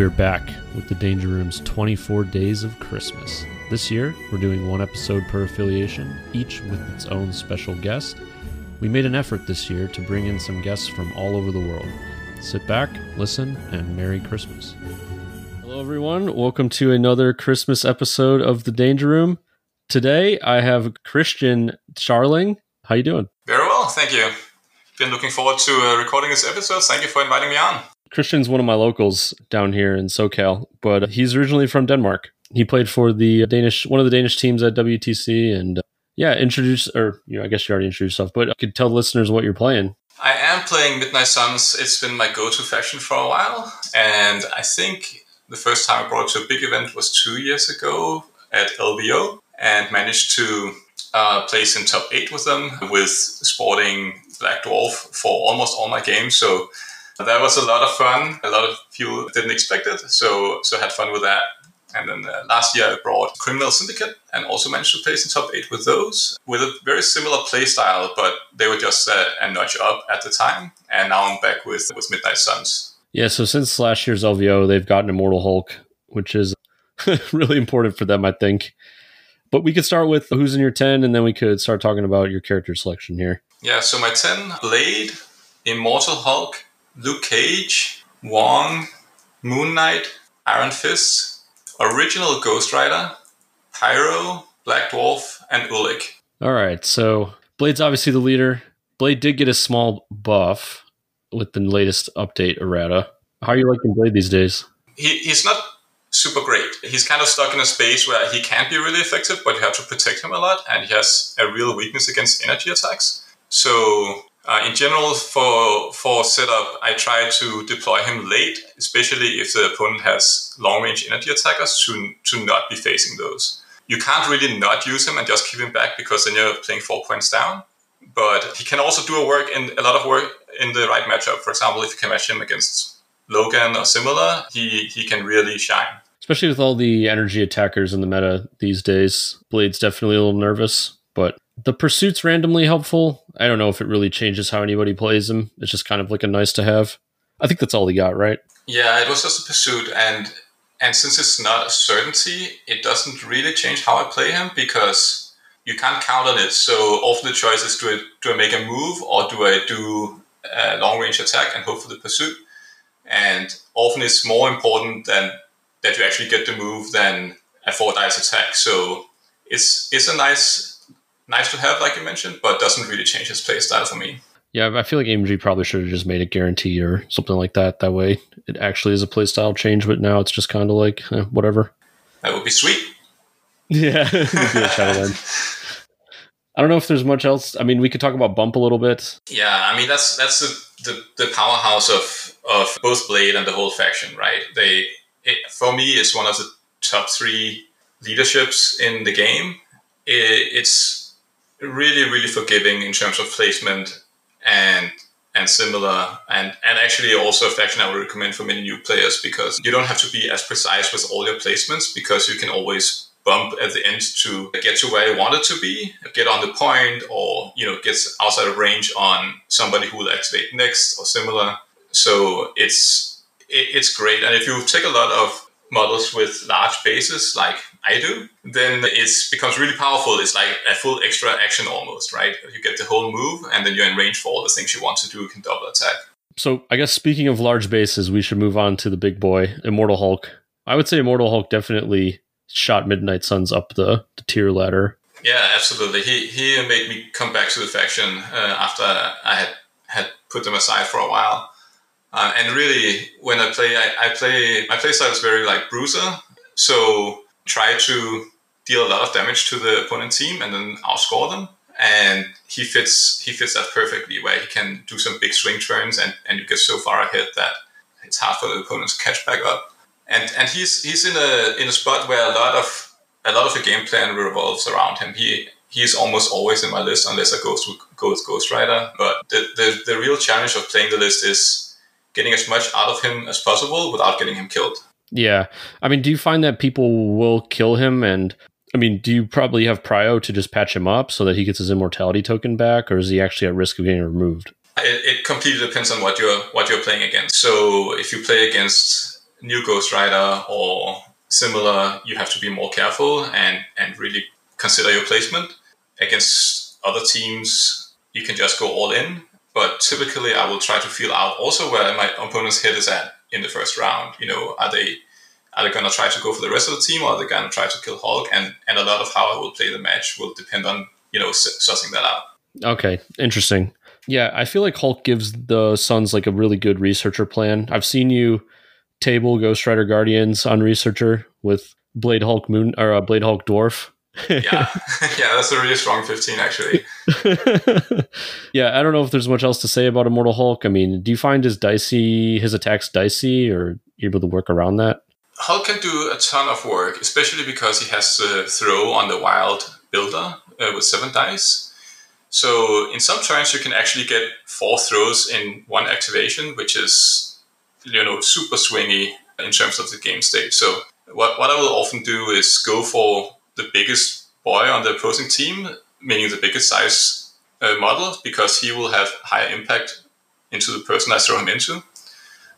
We're back with the Danger Room's 24 Days of Christmas. This year, we're doing one episode per affiliation, each with its own special guest. We made an effort this year to bring in some guests from all over the world. Sit back, listen, and Merry Christmas. Hello, everyone. Welcome to another Christmas episode of the Danger Room. Today, I have Christian Scharling. How you doing? Very well, thank you. Been looking forward to uh, recording this episode. Thank you for inviting me on. Christian's one of my locals down here in SoCal, but he's originally from Denmark. He played for the Danish, one of the Danish teams at WTC, and uh, yeah, introduce or you know, I guess you already introduced yourself, but I could tell the listeners what you're playing. I am playing Midnight Suns. It's been my go-to faction for a while, and I think the first time I brought it to a big event was two years ago at LVO, and managed to uh, place in top eight with them with sporting Black Dwarf for almost all my games. So that was a lot of fun. A lot of people didn't expect it, so so had fun with that. And then uh, last year I brought Criminal Syndicate and also managed to place in top eight with those with a very similar play style, but they were just uh, a notch up at the time. And now I'm back with with Midnight Suns. Yeah, so since last year's LVO, they've gotten Immortal Hulk, which is really important for them, I think. But we could start with who's in your 10, and then we could start talking about your character selection here. Yeah, so my 10 Blade, Immortal Hulk, Luke Cage, Wong, Moon Knight, Iron Fist, Original Ghost Rider, Pyro, Black Dwarf, and Ulik. All right, so Blade's obviously the leader. Blade did get a small buff with the latest update errata. How are you liking Blade these days? He, he's not super great. He's kind of stuck in a space where he can't be really effective, but you have to protect him a lot, and he has a real weakness against energy attacks. So uh, in general, for for setup, I try to deploy him late, especially if the opponent has long range energy attackers to to not be facing those. You can't really not use him and just keep him back because then you're playing four points down. But he can also do a work in a lot of work in the right matchup. For example, if you can match him against Logan or similar, he he can really shine. Especially with all the energy attackers in the meta these days, Blade's definitely a little nervous, but the pursuit's randomly helpful. I don't know if it really changes how anybody plays him. It's just kind of like a nice to have. I think that's all he got, right? Yeah, it was just a pursuit, and and since it's not a certainty, it doesn't really change how I play him because you can't count on it. So often the choice is do I do I make a move or do I do a long range attack and hope for the pursuit? And often it's more important than that you actually get the move than a four dice attack. So it's it's a nice nice to have, like you mentioned, but doesn't really change his play style for me. Yeah, I feel like AMG probably should have just made a guarantee or something like that. That way, it actually is a playstyle change, but now it's just kind of like eh, whatever. That would be sweet. Yeah, I don't know if there's much else. I mean, we could talk about bump a little bit. Yeah, I mean that's that's the, the, the powerhouse of of both Blade and the whole faction, right? They it, for me, it's one of the top three leaderships in the game. It, it's really really forgiving in terms of placement and and similar and and actually also a faction I would recommend for many new players because you don't have to be as precise with all your placements because you can always bump at the end to get to where you want it to be, get on the point, or you know gets outside of range on somebody who will activate next or similar. So it's it, it's great, and if you take a lot of models with large bases like I do, then it becomes really powerful. It's like a full extra action almost, right? You get the whole move, and then you're in range for all the things you want to do. You can double attack. So I guess speaking of large bases, we should move on to the big boy, Immortal Hulk. I would say Immortal Hulk definitely shot Midnight Suns up the, the tier ladder. Yeah, absolutely. He he made me come back to the faction uh, after I had had put them aside for a while. Uh, and really, when I play, I, I play my playstyle is very like bruiser. So try to deal a lot of damage to the opponent team and then outscore them. And he fits he fits that perfectly, where he can do some big swing turns, and, and you get so far ahead that it's hard for the opponents to catch back up. And and he's he's in a in a spot where a lot of a lot of the game plan revolves around him. He he's almost always in my list unless I go to Ghost Ghost Rider. But the, the the real challenge of playing the list is getting as much out of him as possible without getting him killed. Yeah. I mean, do you find that people will kill him and I mean, do you probably have prio to just patch him up so that he gets his immortality token back, or is he actually at risk of getting removed? It, it completely depends on what you're what you're playing against. So if you play against new Ghost Rider or similar, you have to be more careful and, and really consider your placement. Against other teams, you can just go all in. But typically, I will try to feel out also where my opponent's head is at in the first round. You know, are they are they going to try to go for the rest of the team, or are they going to try to kill Hulk? And and a lot of how I will play the match will depend on you know sussing that out. Okay, interesting. Yeah, I feel like Hulk gives the Suns like a really good researcher plan. I've seen you table Ghost Rider Guardians on researcher with Blade Hulk Moon or uh, Blade Hulk Dwarf. yeah, yeah, that's a really strong fifteen actually. yeah, I don't know if there's much else to say about Immortal Hulk. I mean, do you find his dicey, his attacks dicey, or able to work around that? Hulk can do a ton of work, especially because he has to throw on the wild builder uh, with seven dice. So in some turns, you can actually get four throws in one activation, which is you know super swingy in terms of the game state. So what what I will often do is go for the biggest boy on the opposing team, meaning the biggest size uh, model, because he will have higher impact into the person I throw him into.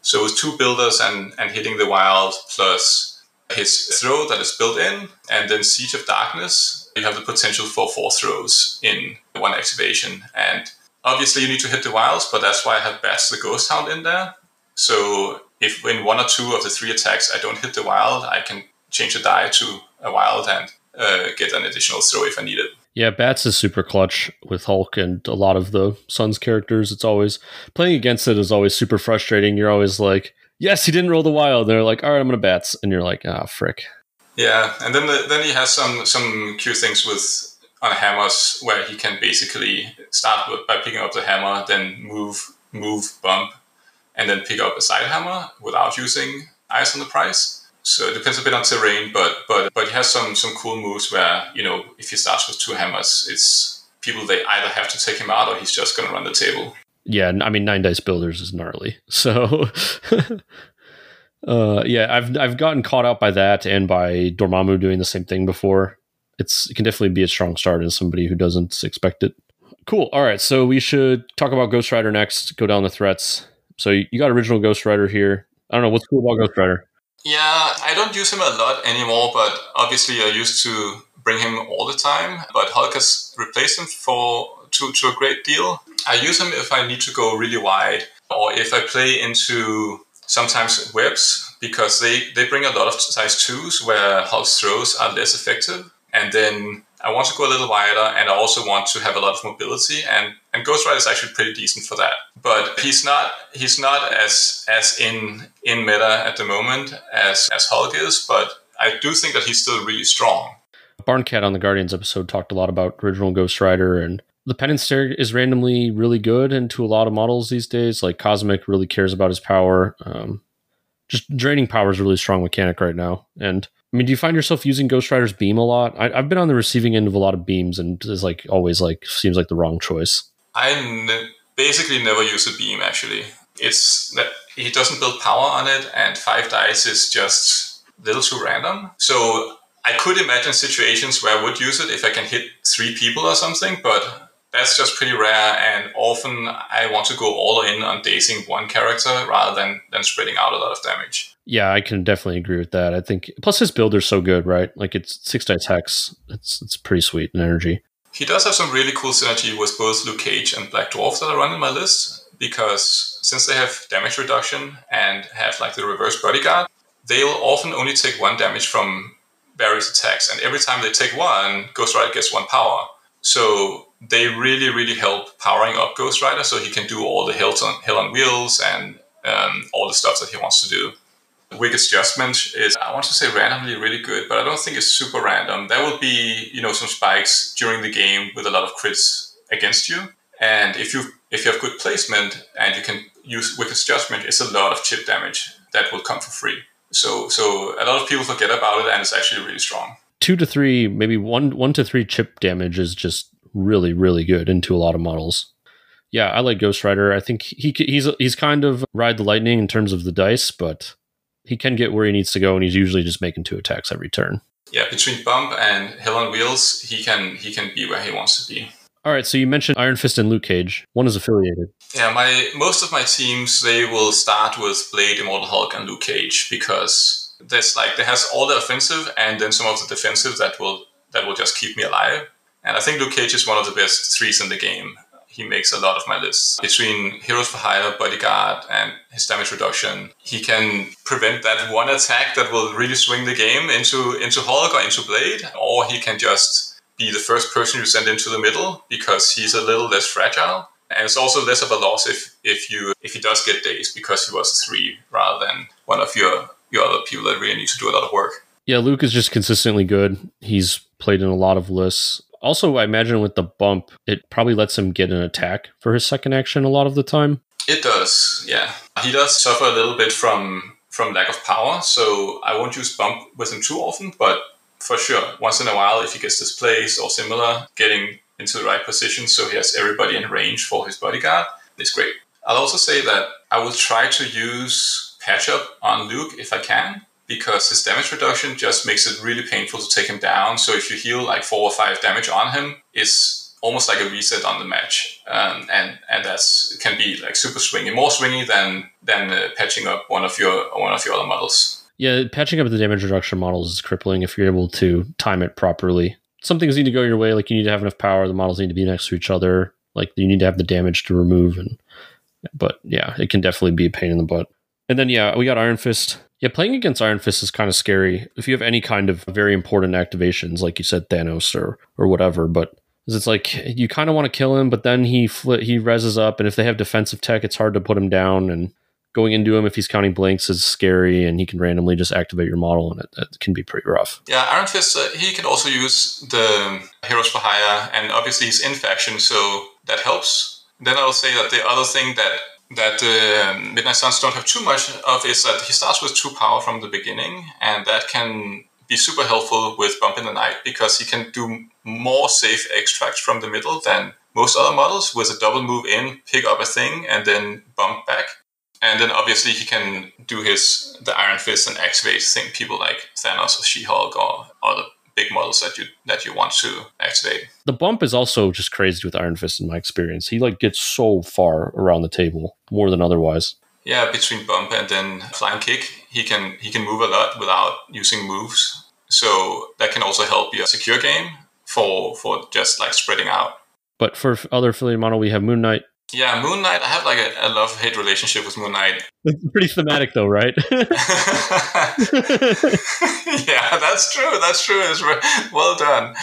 So with two builders and, and hitting the wild plus his throw that is built in, and then Siege of Darkness, you have the potential for four throws in one activation. And obviously you need to hit the wilds, but that's why I have Bats the Ghost Hound in there. So if in one or two of the three attacks I don't hit the wild, I can change the die to a wild and uh, get an additional throw if I need it. Yeah, Bats is super clutch with Hulk and a lot of the Suns characters. It's always playing against it is always super frustrating. You're always like, yes, he didn't roll the wild. they're like, all right, I'm gonna Bats, and you're like, ah, frick. Yeah, and then the, then he has some some cute things with on hammers where he can basically start with, by picking up the hammer, then move, move, bump, and then pick up a side hammer without using ice on the price. So it depends a bit on terrain, but but but he has some some cool moves where you know if he starts with two hammers, it's people they either have to take him out or he's just going to run the table. Yeah, I mean nine dice builders is gnarly. So uh, yeah, I've I've gotten caught out by that and by Dormammu doing the same thing before. It's it can definitely be a strong start as somebody who doesn't expect it. Cool. All right, so we should talk about Ghost Rider next. Go down the threats. So you got original Ghost Rider here. I don't know what's cool about Ghost Rider. Yeah, I don't use him a lot anymore, but obviously I used to bring him all the time. But Hulk has replaced him for to, to a great deal. I use him if I need to go really wide or if I play into sometimes webs because they, they bring a lot of size twos where Hulk's throws are less effective. And then I want to go a little wider, and I also want to have a lot of mobility. And and Ghost Rider is actually pretty decent for that. But he's not he's not as as in in meta at the moment as as Hulk is. But I do think that he's still really strong. Barncat on the Guardians episode talked a lot about original Ghost Rider and the penance stare is randomly really good into a lot of models these days. Like Cosmic really cares about his power. Um, just draining power is really strong mechanic right now. And I mean, do you find yourself using Ghost Rider's beam a lot? I, have been on the receiving end of a lot of beams, and it's like always like seems like the wrong choice. I n- basically never use a beam. Actually, it's that he doesn't build power on it, and five dice is just a little too random. So I could imagine situations where I would use it if I can hit three people or something, but that's just pretty rare. And often I want to go all in on dazing one character rather than than spreading out a lot of damage. Yeah, I can definitely agree with that. I think plus his builder's so good, right? Like it's six dice hex. It's it's pretty sweet in energy. He does have some really cool synergy with both Luke Cage and Black Dwarf that I run in my list because since they have damage reduction and have like the reverse bodyguard, they'll often only take one damage from various attacks, and every time they take one, Ghost Rider gets one power. So they really, really help powering up Ghost Rider so he can do all the hell on, on wheels and um, all the stuff that he wants to do. Wicked's Judgment is, I want to say randomly really good, but I don't think it's super random. There will be, you know, some spikes during the game with a lot of crits against you. And if you if you have good placement and you can use Wicked's Judgment, it's a lot of chip damage that will come for free. So so a lot of people forget about it and it's actually really strong. Two to three, maybe one one to three chip damage is just really really good into a lot of models. Yeah, I like Ghost Rider. I think he he's he's kind of ride the lightning in terms of the dice, but he can get where he needs to go, and he's usually just making two attacks every turn. Yeah, between bump and hell on wheels, he can he can be where he wants to be. All right, so you mentioned Iron Fist and Luke Cage. One is affiliated. Yeah, my most of my teams they will start with Blade, Immortal Hulk, and Luke Cage because there's like there has all the offensive and then some of the defensive that will that will just keep me alive. And I think Luke Cage is one of the best threes in the game. He makes a lot of my lists. Between Heroes for Hire, Bodyguard, and his damage reduction, he can prevent that one attack that will really swing the game into into Hulk or into Blade, or he can just be the first person you send into the middle because he's a little less fragile. And it's also less of a loss if, if you if he does get dazed because he was a three rather than one of your your other people that really need to do a lot of work. Yeah, Luke is just consistently good. He's played in a lot of lists. Also, I imagine with the bump, it probably lets him get an attack for his second action a lot of the time. It does, yeah. He does suffer a little bit from from lack of power, so I won't use bump with him too often, but for sure. Once in a while, if he gets displaced or similar, getting into the right position so he has everybody in range for his bodyguard is great. I'll also say that I will try to use patch up on Luke if I can, because his damage reduction just makes it really painful to take him down. So if you heal like four or five damage on him, it's almost like a reset on the match, um, and and that's can be like super swingy, more swingy than than uh, patching up one of your one of your other models. Yeah, patching up the damage reduction models is crippling if you're able to time it properly. Some things need to go your way, like you need to have enough power. The models need to be next to each other. Like you need to have the damage to remove, and but yeah, it can definitely be a pain in the butt. And then yeah, we got Iron Fist. Yeah, playing against Iron Fist is kind of scary if you have any kind of very important activations, like you said, Thanos or or whatever. But it's like you kind of want to kill him, but then he fl- he reses up, and if they have defensive tech, it's hard to put him down. And going into him if he's counting blanks is scary and he can randomly just activate your model and it, it can be pretty rough. Yeah, Iron Fist, uh, he can also use the Heroes for Hire and obviously he's in faction, so that helps. Then I'll say that the other thing that that uh, Midnight Suns don't have too much of is that he starts with two power from the beginning, and that can be super helpful with Bump in the Night because he can do more safe extracts from the middle than most other models with a double move in, pick up a thing, and then bump back. And then obviously he can do his the Iron Fist and activate thing people like Thanos or She-Hulk or other big models that you that you want to activate. The bump is also just crazy with Iron Fist in my experience. He like gets so far around the table more than otherwise. Yeah, between bump and then flying kick, he can he can move a lot without using moves. So that can also help your secure game for for just like spreading out. But for other affiliate model, we have Moon Knight, yeah, Moon Knight. I have like a, a love hate relationship with Moon Knight. It's pretty thematic, though, right? yeah, that's true. That's true. It's well done.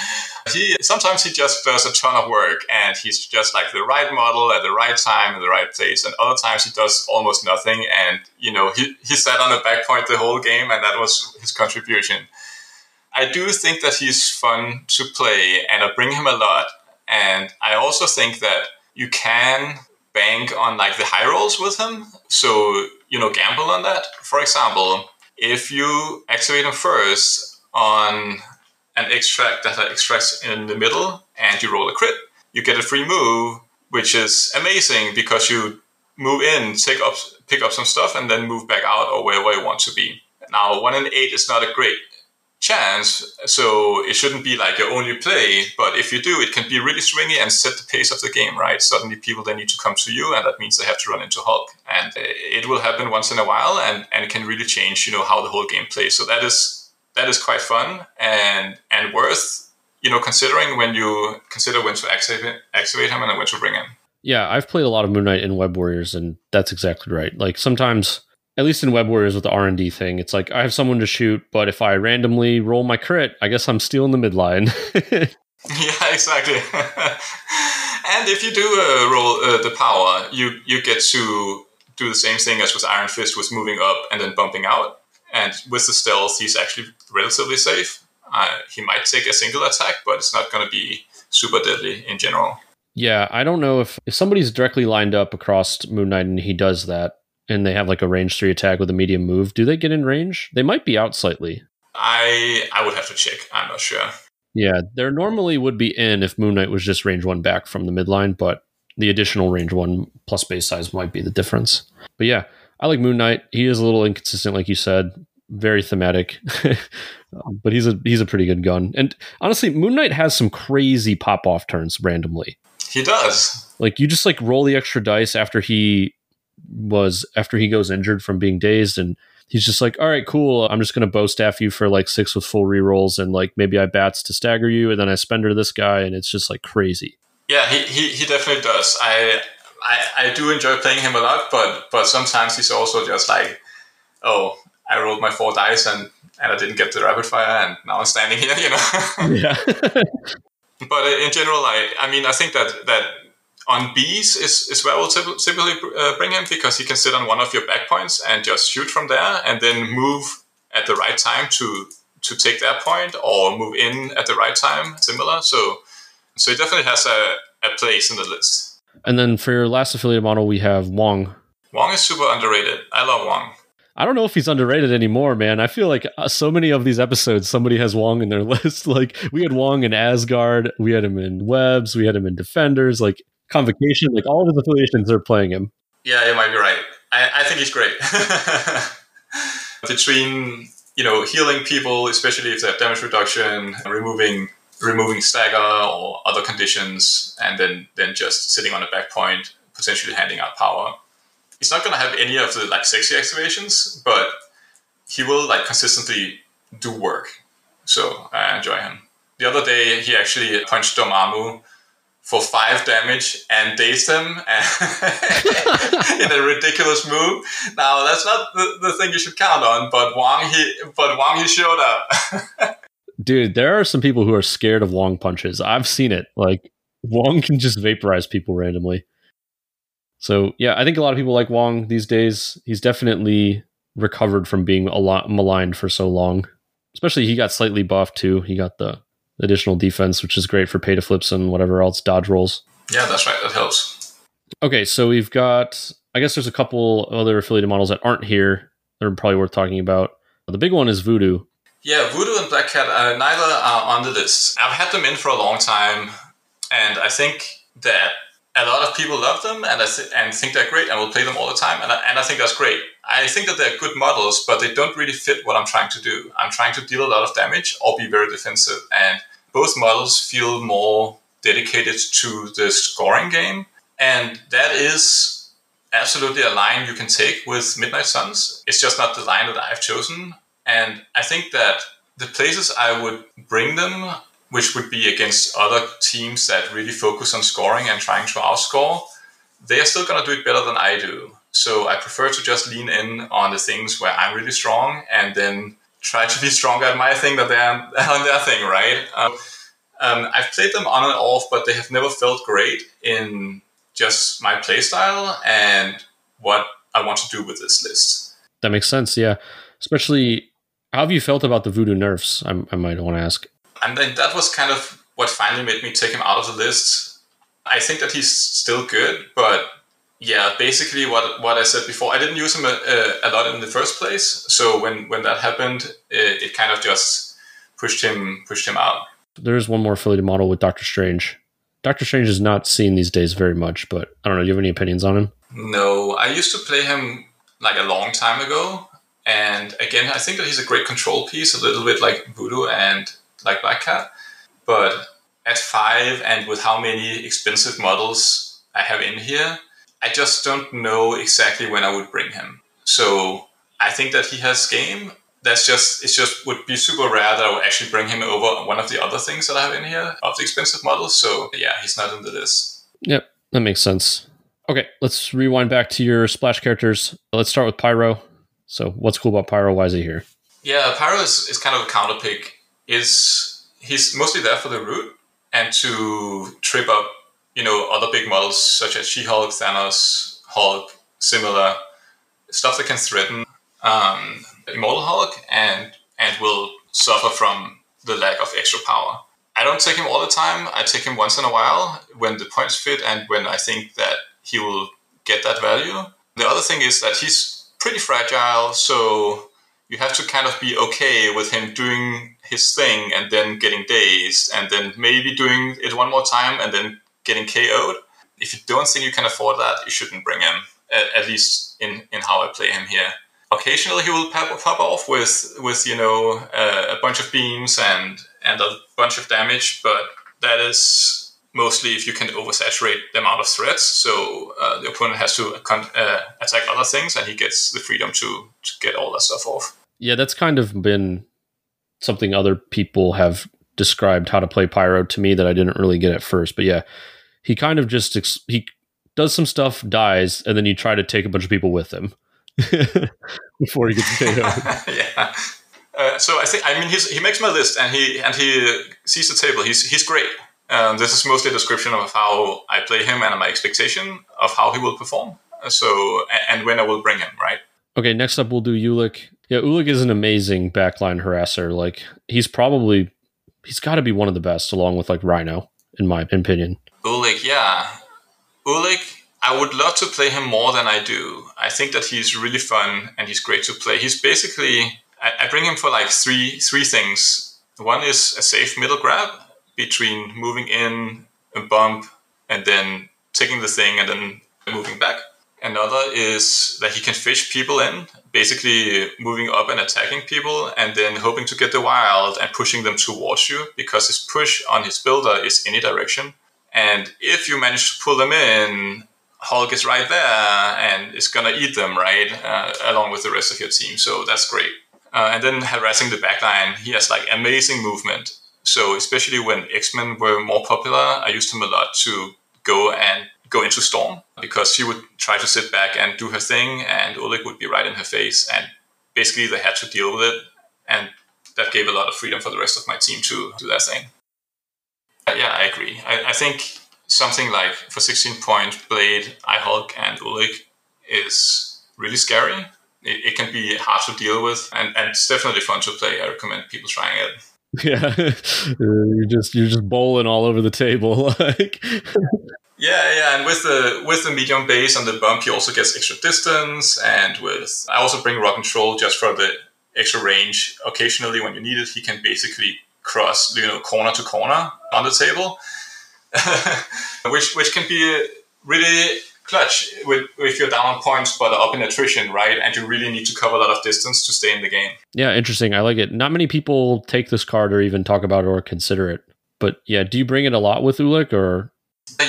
He sometimes he just does a ton of work, and he's just like the right model at the right time in the right place. And other times he does almost nothing, and you know he he sat on the back point the whole game, and that was his contribution. I do think that he's fun to play, and I bring him a lot. And I also think that you can bank on like the high rolls with him. So, you know, gamble on that. For example, if you activate him first on an extract that extracts in the middle and you roll a crit, you get a free move, which is amazing because you move in, take up, pick up some stuff, and then move back out or wherever you want to be. Now, one in eight is not a great chance. So it shouldn't be like your only play, but if you do, it can be really swingy and set the pace of the game, right? Suddenly people then need to come to you, and that means they have to run into Hulk. And uh, it will happen once in a while, and, and it can really change, you know, how the whole game plays. So that is that is quite fun and and worth, you know, considering when you consider when to activate activate him and when to bring him. Yeah, I've played a lot of Moon Knight in Web Warriors, and that's exactly right. Like sometimes at least in Web Warriors with the R and D thing, it's like I have someone to shoot, but if I randomly roll my crit, I guess I'm stealing the midline. yeah, exactly. and if you do uh, roll uh, the power, you you get to do the same thing as with Iron Fist, with moving up and then bumping out. And with the stealth, he's actually relatively safe. Uh, he might take a single attack, but it's not going to be super deadly in general. Yeah, I don't know if if somebody's directly lined up across Moon Knight and he does that, and they have like a range three attack with a medium move, do they get in range? They might be out slightly. I I would have to check. I'm not sure. Yeah, there normally would be in if Moon Knight was just range one back from the midline, but the additional range one plus base size might be the difference. But yeah, I like Moon Knight. He is a little inconsistent, like you said, very thematic, but he's a he's a pretty good gun. And honestly, Moon Knight has some crazy pop off turns randomly. He does. Like you just like roll the extra dice after he was after he goes injured from being dazed and he's just like, all right, cool. I'm just going to bow staff you for like six with full rerolls and like maybe I bats to stagger you and then I spender this guy and it's just like crazy. Yeah, he, he, he definitely does. I, I I do enjoy playing him a lot, but but sometimes he's also just like, oh, I rolled my four dice and and I didn't get the rapid fire and now I'm standing here, you know. yeah. but in general, I I mean I think that that on bees is, is where I will typically uh, bring him because he can sit on one of your back points and just shoot from there and then move at the right time to to take that point or move in at the right time, similar. So so he definitely has a, a place in the list. And then for your last affiliate model, we have Wong. Wong is super underrated. I love Wong. I don't know if he's underrated anymore, man. I feel like uh, so many of these episodes, somebody has Wong in their list. Like we had Wong in Asgard, we had him in Webs, we had him in Defenders. Like Convocation, like all of his affiliations are playing him. Yeah, you might be right. I, I think he's great. Between you know healing people, especially if they have damage reduction, removing removing stagger or other conditions, and then then just sitting on a back point, potentially handing out power. He's not going to have any of the like sexy activations, but he will like consistently do work. So I enjoy him. The other day, he actually punched Dormammu for five damage and dazed him in a ridiculous move. Now that's not the, the thing you should count on, but Wong he but Wong he showed up. Dude, there are some people who are scared of Wong punches. I've seen it. Like Wong can just vaporize people randomly. So yeah, I think a lot of people like Wong these days. He's definitely recovered from being a lot maligned for so long. Especially he got slightly buffed too. He got the additional defense, which is great for pay to flips and whatever else dodge rolls. Yeah, that's right. That helps. Okay, so we've got. I guess there's a couple other affiliated models that aren't here. They're probably worth talking about. The big one is Voodoo. Yeah, Voodoo and Black Cat, uh, neither are on the list. I've had them in for a long time, and I think that a lot of people love them and, th- and think they're great and will play them all the time. And I, and I think that's great. I think that they're good models, but they don't really fit what I'm trying to do. I'm trying to deal a lot of damage or be very defensive. And both models feel more dedicated to the scoring game. And that is absolutely a line you can take with Midnight Suns. It's just not the line that I've chosen. And I think that the places I would bring them, which would be against other teams that really focus on scoring and trying to outscore, they are still going to do it better than I do. So I prefer to just lean in on the things where I'm really strong and then try to be stronger at my thing than they're on their thing, right? Um, um, I've played them on and off, but they have never felt great in just my playstyle and what I want to do with this list. That makes sense, yeah. Especially, how have you felt about the voodoo nerfs? I, I might want to ask. And then that was kind of what finally made me take him out of the list. I think that he's still good, but yeah, basically what what I said before, I didn't use him a, a, a lot in the first place. So when when that happened, it, it, kind of just pushed him pushed him out. There is one more affiliated model with Doctor Strange. Doctor Strange is not seen these days very much, but I don't know. Do you have any opinions on him? No, I used to play him like a long time ago, and again, I think that he's a great control piece, a little bit like Voodoo and like Black Cat. But at five, and with how many expensive models I have in here, I just don't know exactly when I would bring him. So I think that he has game. That's just it's just would be super rare that I would actually bring him over one of the other things that I have in here of the expensive models. So yeah, he's not in the list. Yep, that makes sense. Okay, let's rewind back to your splash characters. Let's start with Pyro. So what's cool about Pyro? Why is he here? Yeah, Pyro is, is kind of a counter pick. Is he's mostly there for the root and to trip up you know, other big models such as She-Hulk, Thanos, Hulk, similar stuff that can threaten um, Immortal Hulk and and will suffer from the lack of extra power. I don't take him all the time. I take him once in a while when the points fit and when I think that he will get that value. The other thing is that he's pretty fragile, so you have to kind of be okay with him doing his thing and then getting dazed and then maybe doing it one more time and then getting KO'd. If you don't think you can afford that, you shouldn't bring him. At, at least in, in how I play him here. Occasionally, he will pop, pop off with with you know a bunch of beams and and a bunch of damage, but that is mostly if you can oversaturate the amount of threats. So uh, the opponent has to uh, attack other things, and he gets the freedom to to get all that stuff off. Yeah, that's kind of been something other people have described how to play Pyro to me that I didn't really get at first. But yeah, he kind of just ex- he does some stuff, dies, and then you try to take a bunch of people with him before he gets KO'd. yeah. Uh, so I think I mean he makes my list and he and he sees the table. He's he's great. Um, this is mostly a description of how I play him and my expectation of how he will perform. So and when I will bring him right. Okay, next up we'll do Ulik. Yeah, Ulik is an amazing backline harasser. Like he's probably he's got to be one of the best, along with like Rhino, in my opinion. Ulik, yeah, Ulik. I would love to play him more than I do. I think that he's really fun and he's great to play. He's basically I, I bring him for like three three things. One is a safe middle grab between moving in a bump and then taking the thing and then moving back. Another is that he can fish people in, basically moving up and attacking people and then hoping to get the wild and pushing them towards you because his push on his builder is any direction. And if you manage to pull them in, Hulk is right there and is gonna eat them, right, uh, along with the rest of your team. So that's great. Uh, and then harassing the backline, he has like amazing movement. So especially when X Men were more popular, I used him a lot to go and go into Storm because she would try to sit back and do her thing, and Ulik would be right in her face, and basically they had to deal with it, and that gave a lot of freedom for the rest of my team to do their thing. Yeah, I agree. I, I think something like for 16 point Blade, I Hulk, and Ulik is really scary it, it, can be hard to deal with, and, and it's definitely fun to play. I recommend people trying it. Yeah, you're just you're just bowling all over the table, like. Yeah, yeah, and with the with the medium base and the bump, he also gets extra distance, and with I also bring rock and troll just for the extra range. Occasionally, when you need it, he can basically cross you know corner to corner on the table, which which can be really clutch with if you're down on points but up in attrition, right? And you really need to cover a lot of distance to stay in the game. Yeah, interesting. I like it. Not many people take this card or even talk about it or consider it. But yeah, do you bring it a lot with Ulik or?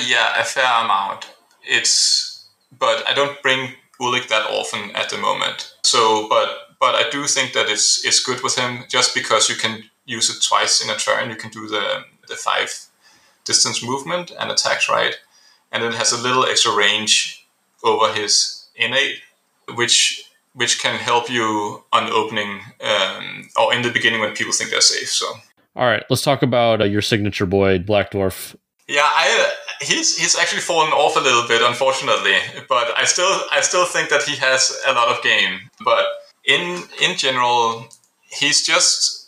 Yeah, a fair amount. It's, but I don't bring Ulik that often at the moment. So, but but I do think that it's it's good with him just because you can use it twice in a turn. You can do the the five distance movement and attacks, right? and then has a little extra range over his innate, which which can help you on opening um, or in the beginning when people think they're safe. So, all right, let's talk about uh, your signature boy, Black Dwarf. Yeah, I, he's he's actually fallen off a little bit, unfortunately. But I still I still think that he has a lot of game. But in in general, he's just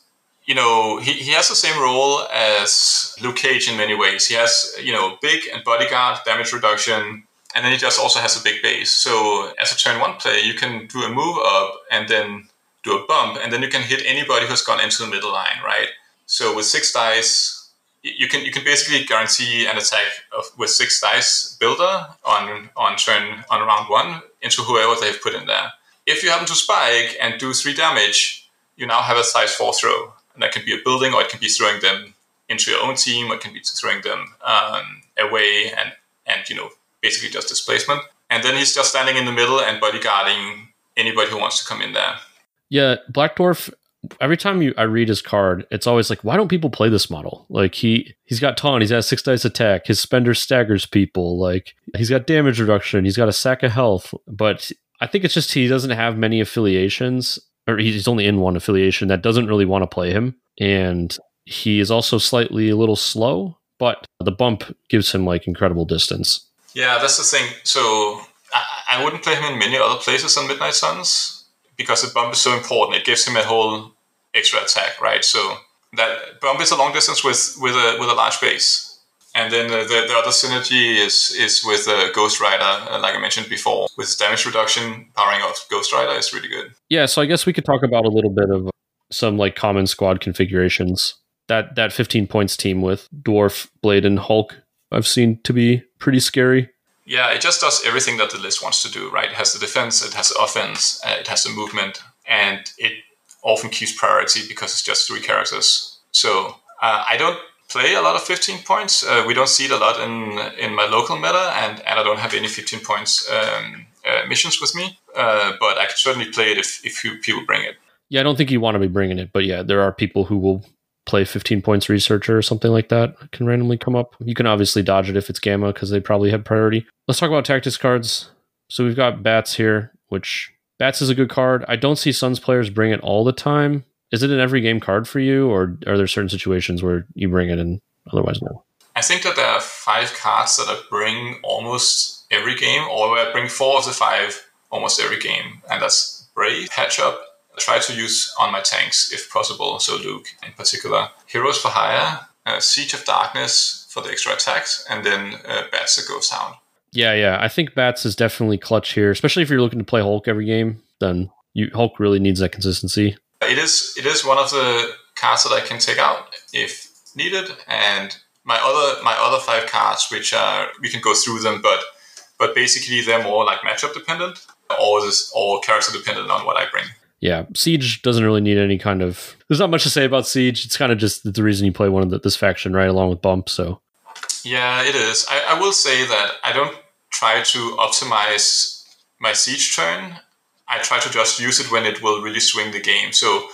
you know, he, he has the same role as Luke Cage in many ways. He has, you know, big and bodyguard, damage reduction, and then he just also has a big base. So as a turn one play, you can do a move up and then do a bump, and then you can hit anybody who's gone into the middle line, right? So with six dice, you can you can basically guarantee an attack of, with six dice builder on on turn on round one into whoever they've put in there. If you happen to spike and do three damage, you now have a size four throw and that can be a building, or it can be throwing them into your own team, or it can be throwing them um, away and and you know basically just displacement. And then he's just standing in the middle and bodyguarding anybody who wants to come in there. Yeah, Black Dwarf. Every time you I read his card, it's always like, why don't people play this model? Like he he's got taunt, he's got six dice attack, his spender staggers people, like he's got damage reduction, he's got a sack of health, but I think it's just he doesn't have many affiliations or he's only in one affiliation that doesn't really want to play him. And he is also slightly a little slow, but the bump gives him like incredible distance. Yeah, that's the thing. So I, I wouldn't play him in many other places on Midnight Suns because the bump is so important. It gives him a whole extra attack, right? So that bump is a long distance with with a with a large base. And then the, the, the, other synergy is is with uh, Ghost Rider, uh, like I mentioned before, with damage reduction, powering off Ghost Rider is really good. Yeah, so I guess we could talk about a little bit of some like common squad configurations. That that 15 points team with Dwarf, Blade, and Hulk I've seen to be pretty scary. Yeah, it just does everything that the list wants to do, right? It has the defense, it has the offense, uh, it has the movement, and it often keeps priority because it's just three characters. So uh, I don't play a lot of 15 points. Uh, we don't see it a lot in in my local meta, and, and I don't have any 15 points um, uh, missions with me. Uh, but I could certainly play it if, if people bring it. Yeah, I don't think you want to be bringing it, but yeah, there are people who will play 15 points researcher or something like that can randomly come up. You can obviously dodge it if it's gamma because they probably have priority. Let's talk about tactics cards. So we've got bats here, which bats is a good card. I don't see Suns players bring it all the time. Is it an every game card for you, or are there certain situations where you bring it and otherwise no? I think that there are five cards that I bring almost every game, or I bring four of the five almost every game, and that's Brave, Patch Up, I try to use on my tanks if possible, so Luke in particular. Heroes for Hire, uh, Siege of Darkness for the extra attacks, and then uh, Bats that Ghost Hound. Yeah, yeah. I think Bats is definitely clutch here, especially if you're looking to play Hulk every game. Then you, Hulk really needs that consistency. It is it is one of the cards that I can take out if needed, and my other my other five cards, which are we can go through them, but but basically they're more like matchup dependent or this or character dependent on what I bring. Yeah, Siege doesn't really need any kind of. There's not much to say about Siege. It's kind of just the reason you play one of the, this faction, right, along with Bump. So. Yeah, it is. I, I will say that I don't try to optimize my Siege turn I try to just use it when it will really swing the game. So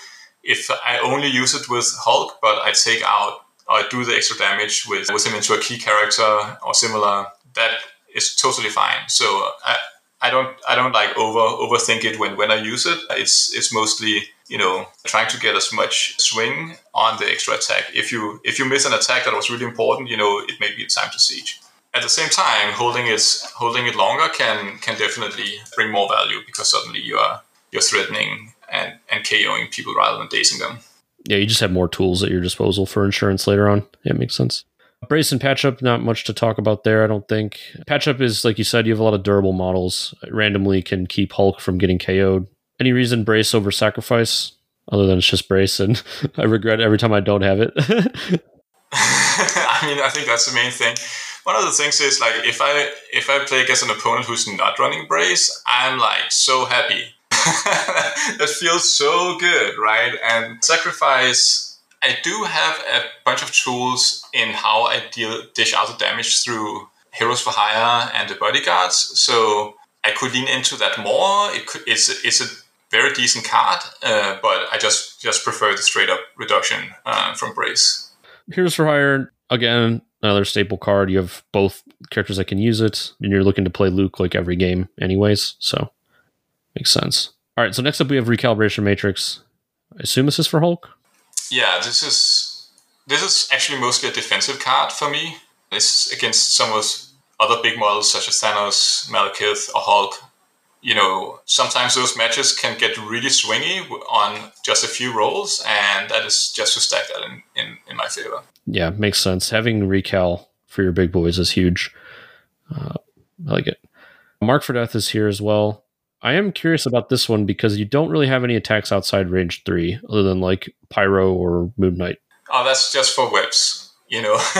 if I only use it with Hulk, but I take out I do the extra damage with with him into a key character or similar, that is totally fine. So I, I don't I don't like over overthink it when, when I use it. It's it's mostly you know trying to get as much swing on the extra attack. If you if you miss an attack that was really important, you know it may be time to siege at the same time, holding it holding it longer can can definitely bring more value because suddenly you are you're threatening and, and KOing people rather than dazing them. Yeah, you just have more tools at your disposal for insurance later on. Yeah, it makes sense. Brace and patch up, not much to talk about there, I don't think. Patch up is, like you said, you have a lot of durable models. It randomly can keep Hulk from getting KO'd. Any reason brace over sacrifice? Other than it's just brace, and I regret every time I don't have it. I mean, I think that's the main thing one of the things is like if I if I play against an opponent who's not running brace, I'm like so happy. that feels so good, right? And sacrifice. I do have a bunch of tools in how I deal dish out the damage through heroes for hire and the bodyguards. So I could lean into that more. It could, it's a, it's a very decent card, uh, but I just just prefer the straight up reduction uh, from brace. Heroes for hire again another staple card. You have both characters that can use it, and you're looking to play Luke like every game, anyways. So makes sense. All right. So next up, we have recalibration matrix. I assume this is for Hulk. Yeah, this is this is actually mostly a defensive card for me. It's against some of other big models such as Thanos, Malekith, or Hulk. You know, sometimes those matches can get really swingy on just a few rolls, and that is just to stack that in, in, in my favor yeah, makes sense. Having recal for your big boys is huge. Uh, I like it. Mark for Death is here as well. I am curious about this one because you don't really have any attacks outside range three, other than like Pyro or Moon Knight. Oh, that's just for Webs. You know,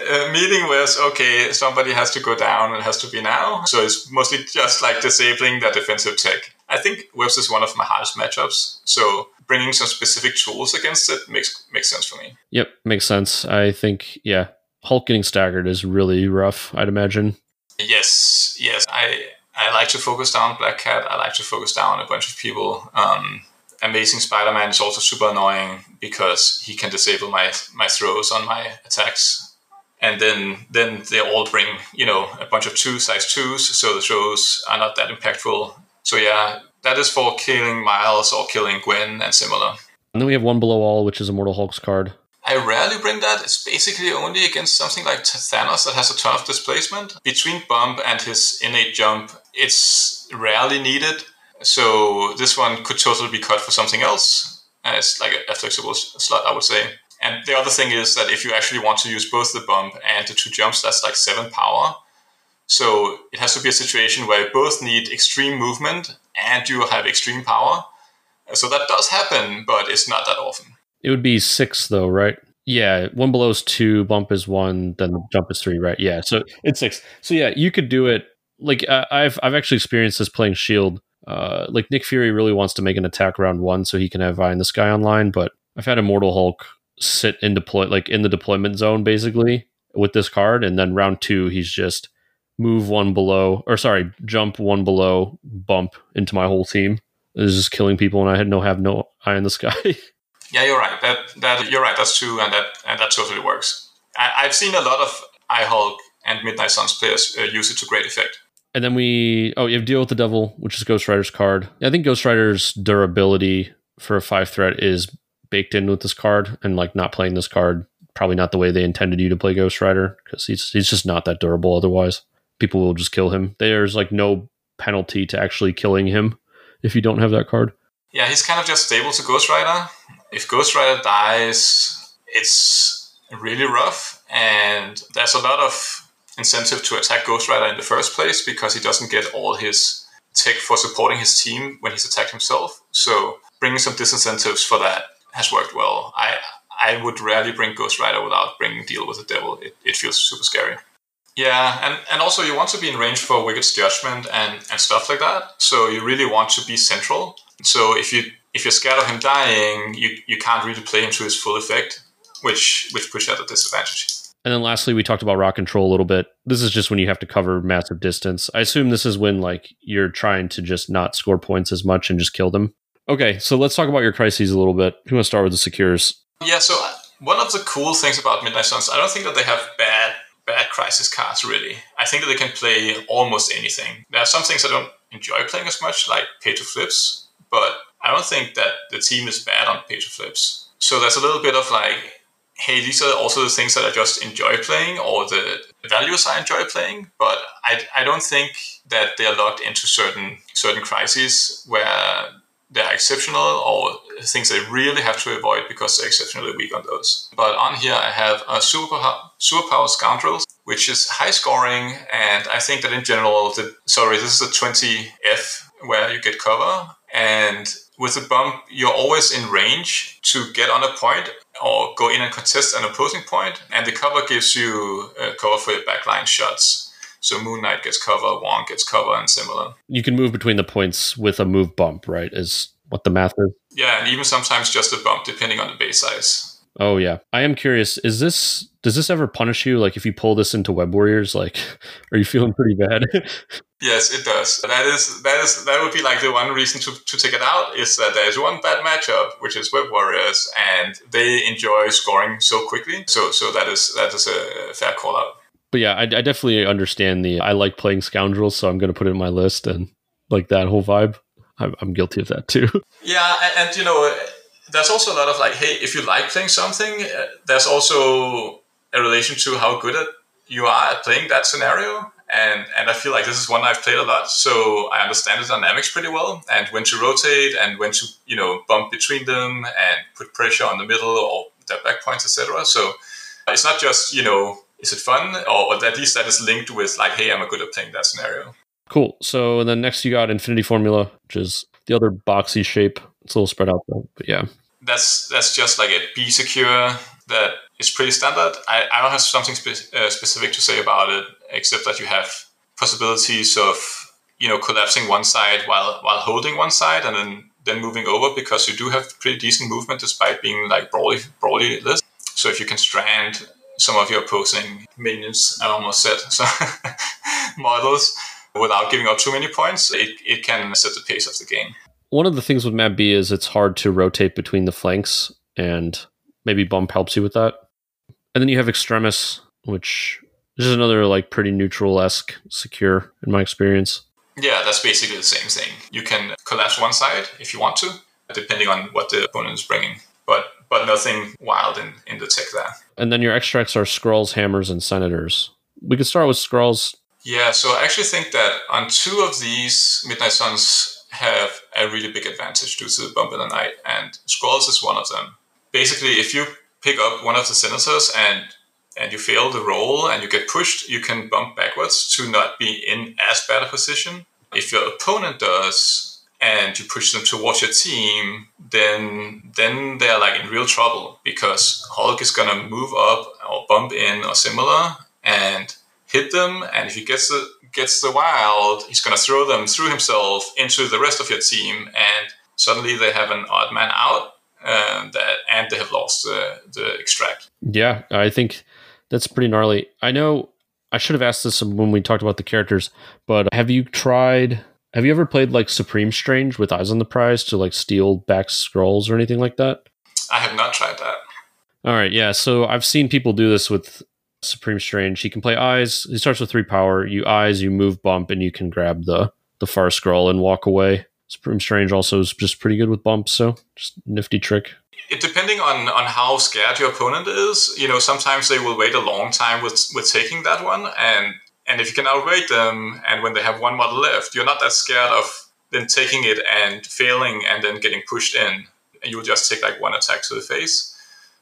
uh, meeting was okay. Somebody has to go down. It has to be now. So it's mostly just like disabling that defensive tech. I think Webs is one of my hardest matchups. So bringing some specific tools against it makes makes sense for me. Yep, makes sense. I think yeah, Hulk getting staggered is really rough. I'd imagine. Yes, yes. I I like to focus down Black Cat. I like to focus down a bunch of people. Um, Amazing Spider-Man is also super annoying because he can disable my my throws on my attacks, and then then they all bring you know a bunch of two size twos, so the throws are not that impactful. So yeah, that is for killing Miles or killing Gwen and similar. And then we have one below all, which is Immortal Hulk's card. I rarely bring that. It's basically only against something like Thanos that has a ton of displacement. Between Bump and his innate jump, it's rarely needed. So this one could totally be cut for something else. And it's like a flexible slot, I would say. And the other thing is that if you actually want to use both the bump and the two jumps, that's like seven power. So it has to be a situation where you both need extreme movement and you have extreme power. So that does happen, but it's not that often. It would be six though, right? Yeah, one below is two, bump is one, then the jump is three, right? Yeah, so it's six. So yeah, you could do it. Like uh, I've I've actually experienced this playing Shield. Uh, like Nick Fury really wants to make an attack round one so he can have Eye in the Sky online, but I've had Immortal Hulk sit in deploy like in the deployment zone basically with this card, and then round two he's just move one below or sorry jump one below bump into my whole team. Is just killing people, and I had no have no eye in the sky. yeah, you're right. That that you're right. That's true, and that and that totally works. I, I've seen a lot of I Hulk and Midnight Suns players uh, use it to great effect. And then we oh you have deal with the devil, which is Ghost Rider's card. I think Ghost Rider's durability for a five threat is baked in with this card, and like not playing this card probably not the way they intended you to play Ghost Rider because he's he's just not that durable. Otherwise, people will just kill him. There's like no penalty to actually killing him if you don't have that card. Yeah, he's kind of just stable to Ghost Rider. If Ghost Rider dies, it's really rough, and there's a lot of incentive to attack Ghost Rider in the first place because he doesn't get all his tech for supporting his team when he's attacked himself. So bringing some disincentives for that has worked well. I I would rarely bring Ghost Rider without bringing Deal with the Devil. It, it feels super scary. Yeah, and, and also you want to be in range for Wicked's Judgment and, and stuff like that. So you really want to be central. So if you if you're scared of him dying, you, you can't really play him to his full effect, which which puts you at a disadvantage. And then lastly, we talked about rock control a little bit. This is just when you have to cover massive distance. I assume this is when like you're trying to just not score points as much and just kill them. Okay, so let's talk about your crises a little bit. Who wants to start with the secures? Yeah, so uh, one of the cool things about Midnight Sons, I don't think that they have bad bad crisis cards really. I think that they can play almost anything. There are some things I don't enjoy playing as much, like pay to flips, but I don't think that the team is bad on pay to flips. So there's a little bit of like hey, these are also the things that I just enjoy playing or the values I enjoy playing. But I, I don't think that they're locked into certain certain crises where they're exceptional or things they really have to avoid because they're exceptionally weak on those. But on here I have a super superpower scoundrels, which is high scoring, and I think that in general, the sorry, this is a 20F where you get cover, and with the bump, you're always in range to get on a point or go in and contest an opposing point, and the cover gives you uh, cover for your backline shots. So Moon Knight gets cover, Wong gets cover, and similar. You can move between the points with a move bump, right? Is what the math is. Yeah, and even sometimes just a bump, depending on the base size. Oh yeah, I am curious. Is this does this ever punish you? Like if you pull this into Web Warriors, like are you feeling pretty bad? yes, it does. That is that is that would be like the one reason to, to take it out is that there's one bad matchup, which is Web Warriors, and they enjoy scoring so quickly. So so that is that is a fair call out. But yeah, I, I definitely understand the. I like playing scoundrels, so I'm going to put it in my list and like that whole vibe. I'm, I'm guilty of that too. Yeah, and, and you know there's also a lot of like, hey, if you like playing something, uh, there's also a relation to how good at you are at playing that scenario. And and I feel like this is one I've played a lot, so I understand the dynamics pretty well, and when to rotate and when to you know bump between them and put pressure on the middle or their back points, etc. So it's not just you know is it fun or, or at least that is linked with like, hey, I'm a good at playing that scenario. Cool. So then next you got Infinity Formula, which is the other boxy shape. It's a little spread out though, but yeah that's that's just like a B secure that is pretty standard. I, I don't have something spe- uh, specific to say about it, except that you have possibilities of you know collapsing one side while while holding one side and then then moving over because you do have pretty decent movement despite being like broadly broadly list. So if you can strand some of your opposing minions, I almost said so models without giving up too many points, it, it can set the pace of the game one of the things with Map B is it's hard to rotate between the flanks, and maybe Bump helps you with that. And then you have Extremis, which is another like pretty neutral esque secure in my experience. Yeah, that's basically the same thing. You can collapse one side if you want to, depending on what the opponent is bringing. But nothing wild in, in the tech there. And then your extracts are scrolls, Hammers, and Senators. We could start with scrolls. Yeah, so I actually think that on two of these Midnight Sons have a really big advantage due to the bump in the night, and scrolls is one of them. Basically, if you pick up one of the senators and and you fail the roll and you get pushed, you can bump backwards to not be in as bad a position. If your opponent does and you push them towards your team, then then they're like in real trouble because Hulk is gonna move up or bump in or similar and hit them, and if he gets the gets the wild, he's to throw them through himself into the rest of your team, and suddenly they have an odd man out um, that and they have lost the the extract. Yeah, I think that's pretty gnarly. I know I should have asked this when we talked about the characters, but have you tried? Have you ever played like Supreme Strange with Eyes on the Prize to like steal back scrolls or anything like that? I have not tried that. All right, yeah. So I've seen people do this with Supreme Strange. He can play Eyes. He starts with three power. You Eyes, you move bump, and you can grab the the far scroll and walk away. Supreme Strange also is just pretty good with bumps, so just nifty trick. It, depending on, on how scared your opponent is, you know, sometimes they will wait a long time with with taking that one, and and if you can outwait them, and when they have one model left, you're not that scared of then taking it and failing and then getting pushed in. And you'll just take like one attack to the face.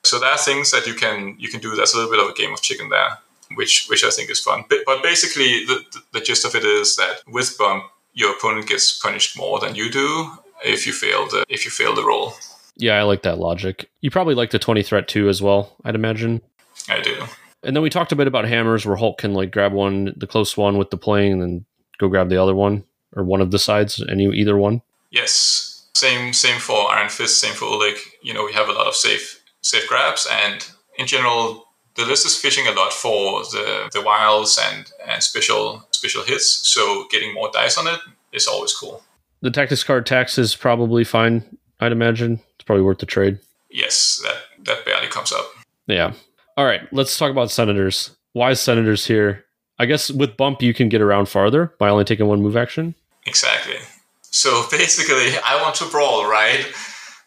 So there are things that you can you can do. That's a little bit of a game of chicken there, which which I think is fun. But, but basically, the, the gist of it is that with bump, your opponent gets punished more than you do if you fail the if you fail the roll. Yeah, I like that logic. You probably like the twenty threat too, as well. I'd imagine. I do. And then we talked a bit about hammers, where Hulk can like grab one, the close one with the plane, and then go grab the other one or one of the sides, any either one. Yes, same same for Iron Fist, same for Ulik. You know, we have a lot of safe safe grabs, and in general, the list is fishing a lot for the the wilds and and special special hits. So getting more dice on it is always cool. The tactics card tax is probably fine. I'd imagine it's probably worth the trade. Yes, that that barely comes up. Yeah. All right, let's talk about senators. Why senators here? I guess with bump you can get around farther by only taking one move action. Exactly. So basically, I want to brawl, right?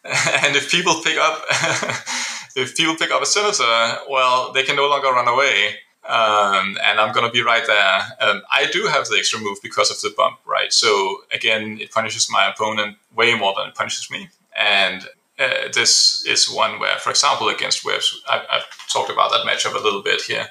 And if people pick up, if people pick up a senator, well, they can no longer run away, um, and I'm going to be right there. Um, I do have the extra move because of the bump, right? So again, it punishes my opponent way more than it punishes me, and uh, this is one where, for example, against Webs, I, have talked about that matchup a little bit here.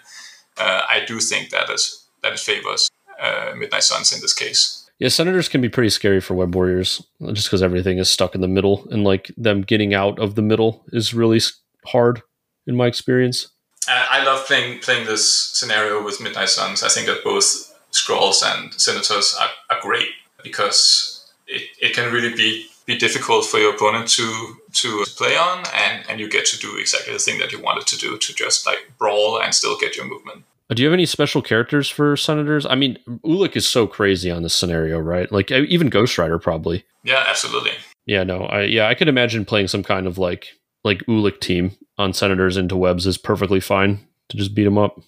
Uh, I do think that is that it favors uh, Midnight Sons in this case. Yeah, senators can be pretty scary for web warriors, just because everything is stuck in the middle, and like them getting out of the middle is really hard, in my experience. I love playing playing this scenario with Midnight Sons. I think that both scrolls and senators are, are great because it, it can really be be difficult for your opponent to to play on, and and you get to do exactly the thing that you wanted to do to just like brawl and still get your movement. Uh, do you have any special characters for senators? I mean, Ulik is so crazy on this scenario, right? Like even Ghost Rider probably. Yeah, absolutely. Yeah, no, I yeah, I could imagine playing some kind of like like Ulik team on senators into webs is perfectly fine to just beat them up.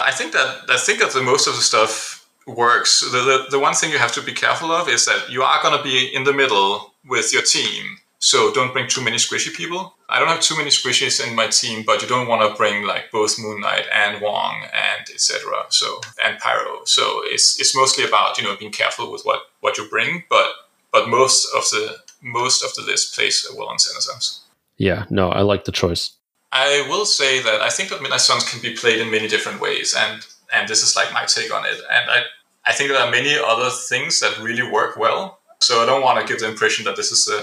I think that I think that the most of the stuff works. The, the, the one thing you have to be careful of is that you are going to be in the middle with your team so don't bring too many squishy people. I don't have too many squishies in my team, but you don't want to bring like both Moon Knight and Wong and etc. So and Pyro. So it's it's mostly about you know being careful with what what you bring, but but most of the most of the list plays well on Senators. Yeah, no, I like the choice. I will say that I think that Midnight Suns can be played in many different ways, and and this is like my take on it. And I I think there are many other things that really work well. So I don't want to give the impression that this is a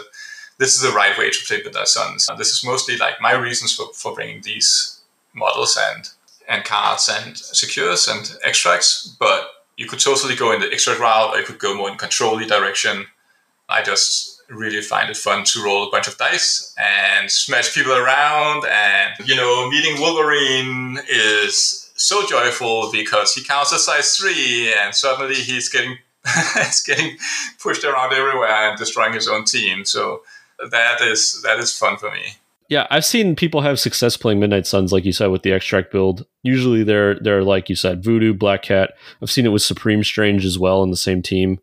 this is the right way to play with their sons. This is mostly like my reasons for, for bringing these models and and cards and secures and extracts, but you could totally go in the extract route or you could go more in control direction. I just really find it fun to roll a bunch of dice and smash people around and you know meeting Wolverine is so joyful because he counts as size three and suddenly he's getting he's getting pushed around everywhere and destroying his own team. So that is that is fun for me. Yeah, I've seen people have success playing Midnight Sons, like you said, with the extract build. Usually, they're they're like you said, Voodoo, Black Cat. I've seen it with Supreme Strange as well in the same team,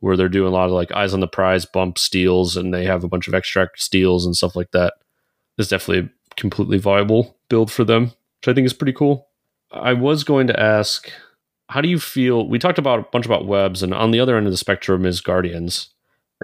where they're doing a lot of like eyes on the prize, bump steals, and they have a bunch of extract steals and stuff like that. It's definitely a completely viable build for them, which I think is pretty cool. I was going to ask, how do you feel? We talked about a bunch about webs, and on the other end of the spectrum is Guardians.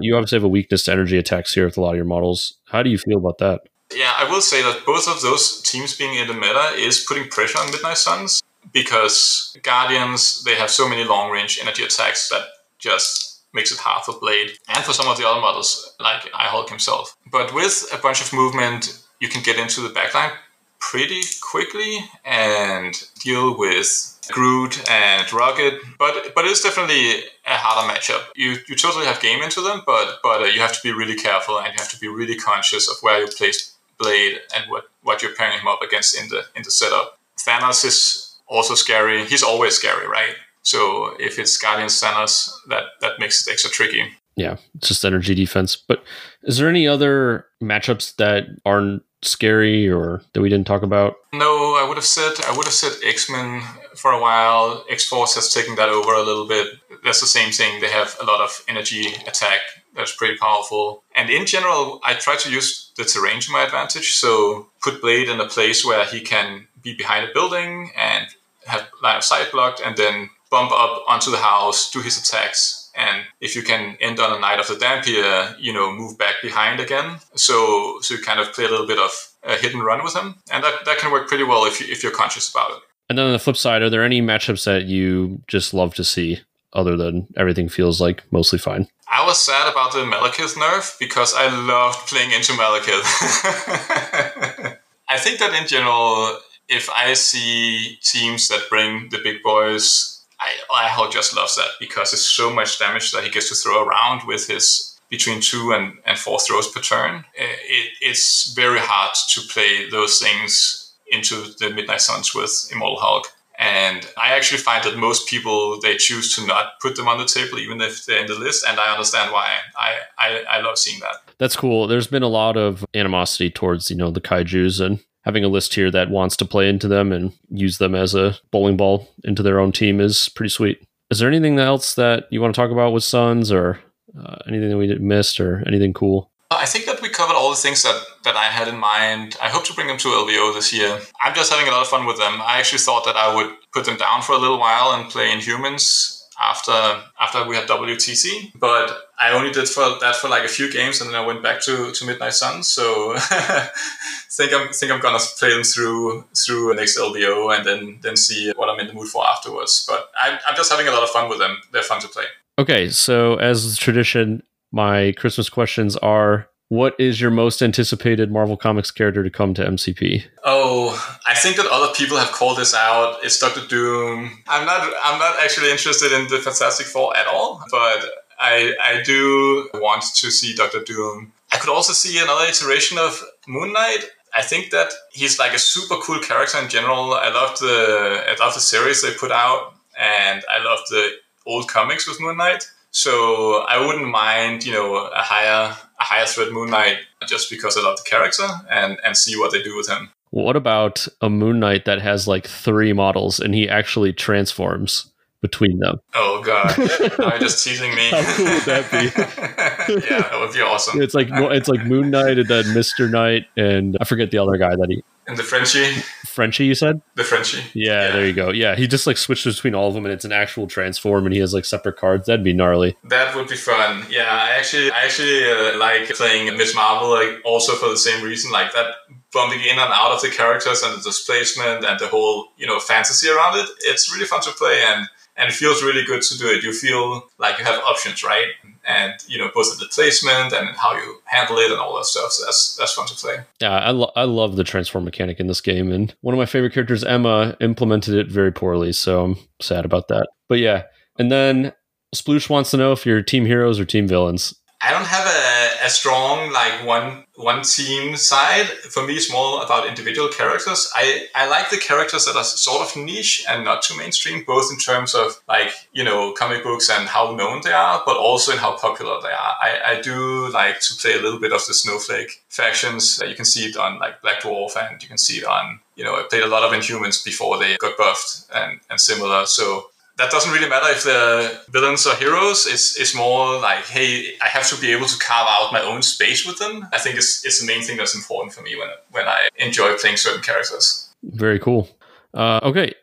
You obviously have a weakness to energy attacks here with a lot of your models. How do you feel about that? Yeah, I will say that both of those teams being in the meta is putting pressure on Midnight Sons because Guardians, they have so many long range energy attacks that just makes it hard for Blade and for some of the other models, like I Hulk himself. But with a bunch of movement, you can get into the backline pretty quickly and deal with Groot and Rocket, but but it's definitely a harder matchup. You you totally have game into them, but but uh, you have to be really careful and you have to be really conscious of where you place Blade and what what you're pairing him up against in the in the setup. Thanos is also scary. He's always scary, right? So if it's Guardians Thanos, that that makes it extra tricky. Yeah, it's just energy defense. But is there any other matchups that aren't scary or that we didn't talk about? No, I would have said I would have said X Men for a while. X Force has taken that over a little bit. That's the same thing. They have a lot of energy attack. That's pretty powerful. And in general, I try to use the terrain to my advantage. So put Blade in a place where he can be behind a building and have line of sight blocked, and then bump up onto the house, do his attacks, and if you can end on a Knight of the Dhampir, you know, move back behind again. So so you kind of play a little bit of a hit and run with him, and that, that can work pretty well if you, if you're conscious about it. And then on the flip side, are there any matchups that you just love to see, other than everything feels like mostly fine? I was sad about the Malekith nerf because I loved playing into Malekith. I think that in general, if I see teams that bring the big boys I, I just loves that because it's so much damage that he gets to throw around with his between two and, and four throws per turn. Uh, it, it's very hard to play those things into the Midnight Sons with Immortal Hulk. And I actually find that most people they choose to not put them on the table, even if they're in the list, and I understand why. I, I, I love seeing that. That's cool. There's been a lot of animosity towards you know the kaiju's, and having a list here that wants to play into them and use them as a bowling ball into their own team is pretty sweet. Is there anything else that you want to talk about with Sons or uh, anything that we missed or anything cool? I think that we covered all the things that, that I had in mind. I hope to bring them to LVO this year. I'm just having a lot of fun with them. I actually thought that I would put them down for a little while and play Inhumans after after we had WTC. But I only did for that for like a few games, and then I went back to, to Midnight Son. So think I'm think I'm gonna play them through through next LVO, and then then see what I'm in the mood for afterwards. But I'm, I'm just having a lot of fun with them. They're fun to play. Okay, so as tradition, my Christmas questions are what is your most anticipated Marvel Comics character to come to MCP? Oh, I think that other people have called this out. It's Doctor Doom. I'm not. I'm not actually interested in the Fantastic Four at all, but I I do want to see Doctor Doom. I could also see another iteration of Moon Knight. I think that he's like a super cool character in general. I love the I love the series they put out, and I love the old comics with Moon Knight. So I wouldn't mind, you know, a higher a higher threat Moon Knight just because I love the character and and see what they do with him. What about a Moon Knight that has like three models and he actually transforms between them? Oh god, are you just teasing me? How cool would that be? yeah, that would be awesome. It's like it's like Moon Knight and then Mister Knight and I forget the other guy that he and the Frenchie. Frenchie, you said? The Frenchie. Yeah, yeah, there you go. Yeah, he just like switches between all of them, and it's an actual transform, and he has like separate cards. That'd be gnarly. That would be fun. Yeah, I actually, I actually uh, like playing Miss Marvel, like also for the same reason, like that bumping in and out of the characters and the displacement and the whole, you know, fantasy around it. It's really fun to play, and and it feels really good to do it. You feel like you have options, right? And you know both the placement and how you handle it and all that stuff. So that's that's fun to play. Yeah, I, lo- I love the transform mechanic in this game, and one of my favorite characters, Emma, implemented it very poorly. So I'm sad about that. But yeah, and then Sploosh wants to know if you're team heroes or team villains. I don't have a, a strong like one one team side. For me, it's more about individual characters. I, I like the characters that are sort of niche and not too mainstream, both in terms of like you know comic books and how known they are, but also in how popular they are. I, I do like to play a little bit of the snowflake factions. That you can see it on like Black Dwarf, and you can see it on you know I played a lot of Inhumans before they got buffed and and similar. So that doesn't really matter if they're villains or heroes. It's it's more like, hey, I have to be able to carve out my own space with them. I think it's it's the main thing that's important for me when when I enjoy playing certain characters. Very cool. Uh, okay,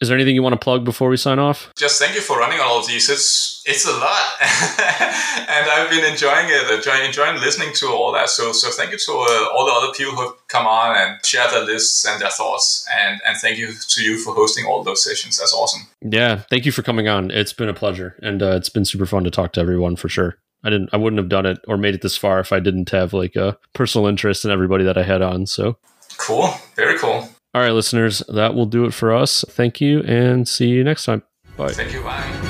is there anything you want to plug before we sign off? Just thank you for running all of these. It's it's a lot, and I've been enjoying it, enjoying, enjoying listening to all that. So so thank you to uh, all the other people who have come on and shared their lists and their thoughts, and and thank you to you for hosting all those sessions. That's awesome. Yeah, thank you for coming on. It's been a pleasure, and uh, it's been super fun to talk to everyone for sure. I didn't, I wouldn't have done it or made it this far if I didn't have like a personal interest in everybody that I had on. So cool, very cool. All right, listeners, that will do it for us. Thank you and see you next time. Bye. Thank you. Bye.